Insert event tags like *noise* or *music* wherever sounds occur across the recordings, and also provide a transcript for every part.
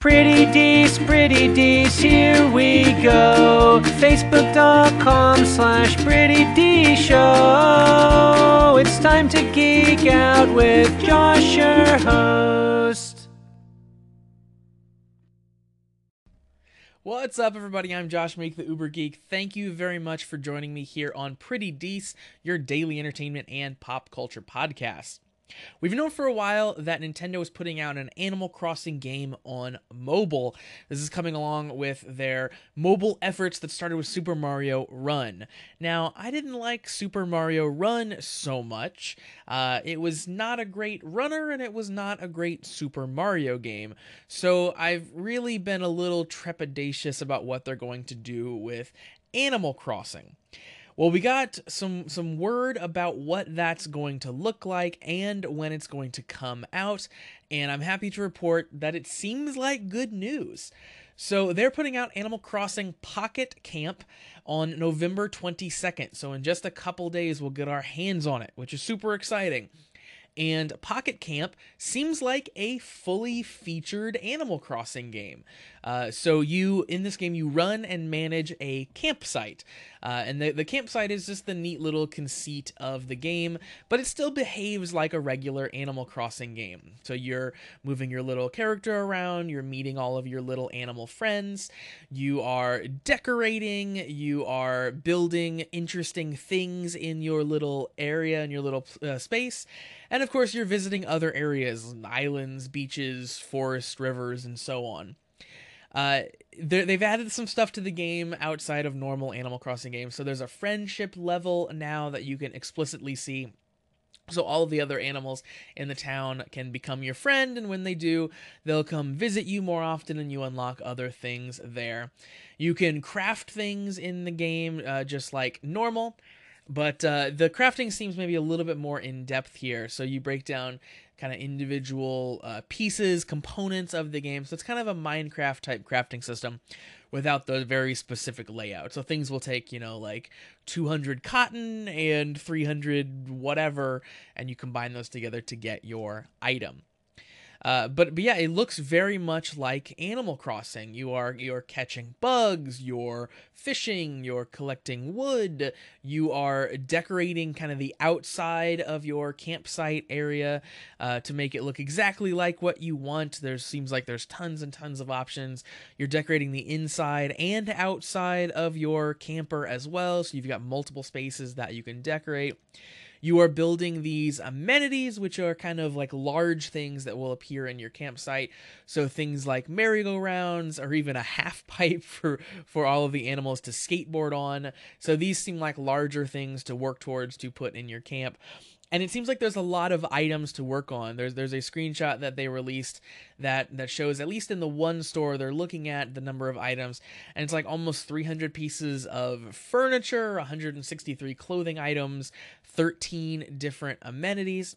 Pretty Dees, Pretty Dees, here we go. Facebook.com slash Pretty D Show. It's time to geek out with Josh, your host. What's up, everybody? I'm Josh Meek, the Uber Geek. Thank you very much for joining me here on Pretty Dees, your daily entertainment and pop culture podcast. We've known for a while that Nintendo is putting out an Animal Crossing game on mobile. This is coming along with their mobile efforts that started with Super Mario Run. Now, I didn't like Super Mario Run so much. Uh, it was not a great runner and it was not a great Super Mario game. So I've really been a little trepidatious about what they're going to do with Animal Crossing. Well, we got some some word about what that's going to look like and when it's going to come out, and I'm happy to report that it seems like good news. So they're putting out Animal Crossing Pocket Camp on November 22nd. So in just a couple days we'll get our hands on it, which is super exciting and Pocket Camp seems like a fully featured Animal Crossing game. Uh, so you in this game you run and manage a campsite, uh, and the the campsite is just the neat little conceit of the game, but it still behaves like a regular Animal Crossing game. So you're moving your little character around, you're meeting all of your little animal friends, you are decorating, you are building interesting things in your little area in your little uh, space and of course, you're visiting other areas, islands, beaches, forests, rivers, and so on. Uh, they've added some stuff to the game outside of normal Animal Crossing games. So there's a friendship level now that you can explicitly see. So all of the other animals in the town can become your friend, and when they do, they'll come visit you more often, and you unlock other things there. You can craft things in the game uh, just like normal. But uh, the crafting seems maybe a little bit more in depth here. So you break down kind of individual uh, pieces, components of the game. So it's kind of a Minecraft type crafting system without the very specific layout. So things will take, you know, like 200 cotton and 300 whatever, and you combine those together to get your item. Uh, but but yeah, it looks very much like Animal Crossing. You are you're catching bugs, you're fishing, you're collecting wood, you are decorating kind of the outside of your campsite area uh, to make it look exactly like what you want. There seems like there's tons and tons of options. You're decorating the inside and outside of your camper as well, so you've got multiple spaces that you can decorate you are building these amenities, which are kind of like large things that will appear in your campsite. So things like merry-go-rounds or even a half *laughs* pipe for for all of the animals to skateboard on. So these seem like larger things to work towards to put in your camp and it seems like there's a lot of items to work on. There's there's a screenshot that they released that that shows at least in the one store they're looking at the number of items, and it's like almost 300 pieces of furniture, 163 clothing items, 13 different amenities.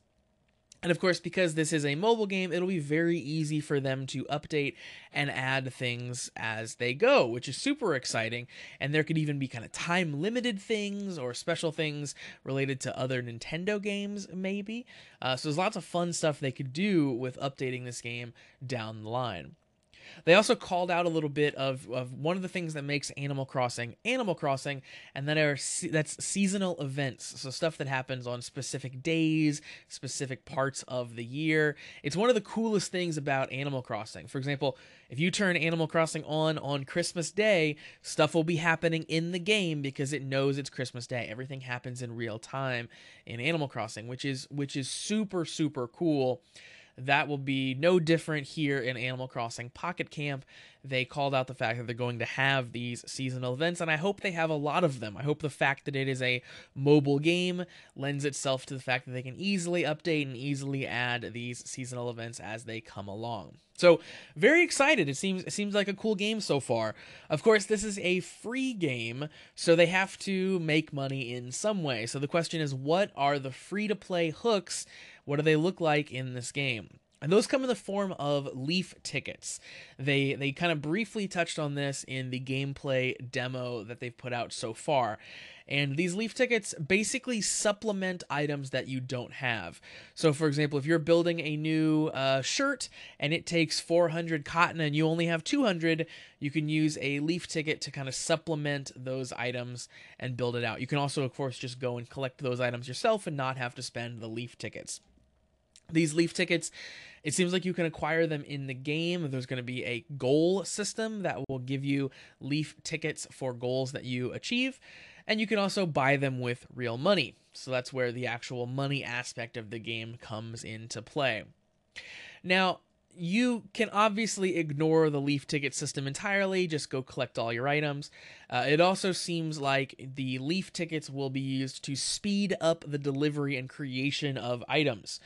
And of course, because this is a mobile game, it'll be very easy for them to update and add things as they go, which is super exciting. And there could even be kind of time limited things or special things related to other Nintendo games, maybe. Uh, so there's lots of fun stuff they could do with updating this game down the line. They also called out a little bit of, of one of the things that makes Animal Crossing Animal Crossing, and that are that's seasonal events. So stuff that happens on specific days, specific parts of the year. It's one of the coolest things about Animal Crossing. For example, if you turn Animal Crossing on on Christmas Day, stuff will be happening in the game because it knows it's Christmas Day. Everything happens in real time in Animal Crossing, which is which is super super cool. That will be no different here in Animal Crossing Pocket Camp. They called out the fact that they're going to have these seasonal events, and I hope they have a lot of them. I hope the fact that it is a mobile game lends itself to the fact that they can easily update and easily add these seasonal events as they come along. So very excited. It seems it seems like a cool game so far. Of course, this is a free game, so they have to make money in some way. So the question is, what are the free to play hooks what do they look like in this game? And those come in the form of leaf tickets. They they kind of briefly touched on this in the gameplay demo that they've put out so far. And these leaf tickets basically supplement items that you don't have. So, for example, if you're building a new uh, shirt and it takes 400 cotton and you only have 200, you can use a leaf ticket to kind of supplement those items and build it out. You can also, of course, just go and collect those items yourself and not have to spend the leaf tickets. These leaf tickets, it seems like you can acquire them in the game. There's going to be a goal system that will give you leaf tickets for goals that you achieve and you can also buy them with real money. So that's where the actual money aspect of the game comes into play. Now, you can obviously ignore the leaf ticket system entirely, just go collect all your items. Uh, it also seems like the leaf tickets will be used to speed up the delivery and creation of items.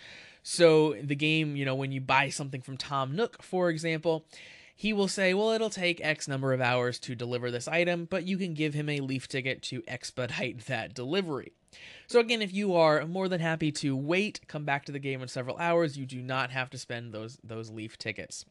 So, the game, you know, when you buy something from Tom Nook, for example, he will say, well, it'll take X number of hours to deliver this item, but you can give him a leaf ticket to expedite that delivery. So again, if you are more than happy to wait, come back to the game in several hours, you do not have to spend those those leaf tickets.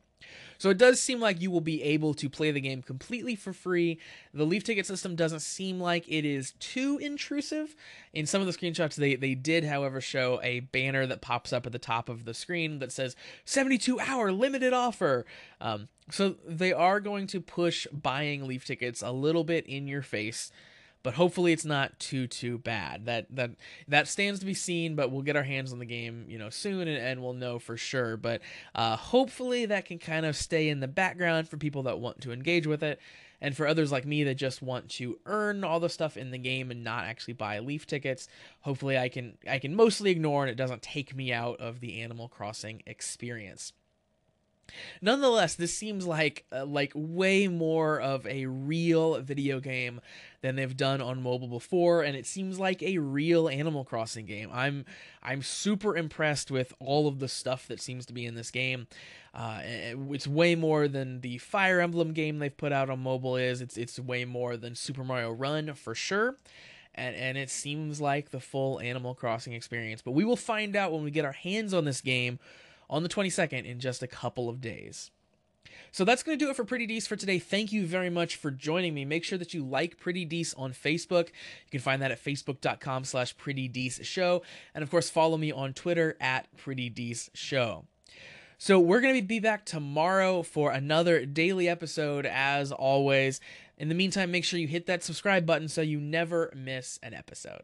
So it does seem like you will be able to play the game completely for free. The Leaf ticket system doesn't seem like it is too intrusive. In some of the screenshots, they, they did, however, show a banner that pops up at the top of the screen that says 72 hour limited offer. Um, so they are going to push buying Leaf tickets a little bit in your face but hopefully it's not too too bad. That that that stands to be seen, but we'll get our hands on the game, you know, soon, and, and we'll know for sure. But uh, hopefully that can kind of stay in the background for people that want to engage with it, and for others like me that just want to earn all the stuff in the game and not actually buy Leaf tickets. Hopefully I can I can mostly ignore and it doesn't take me out of the Animal Crossing experience. Nonetheless, this seems like uh, like way more of a real video game than they've done on mobile before, and it seems like a real Animal Crossing game. I'm I'm super impressed with all of the stuff that seems to be in this game. Uh, it's way more than the Fire Emblem game they've put out on mobile is. It's it's way more than Super Mario Run for sure. And, and it seems like the full Animal Crossing experience. But we will find out when we get our hands on this game on the 22nd in just a couple of days. So that's going to do it for Pretty Dees for today. Thank you very much for joining me. Make sure that you like Pretty Dees on Facebook. You can find that at facebook.com slash Pretty Dees Show. And of course, follow me on Twitter at Pretty Dees Show. So we're going to be back tomorrow for another daily episode as always. In the meantime, make sure you hit that subscribe button so you never miss an episode.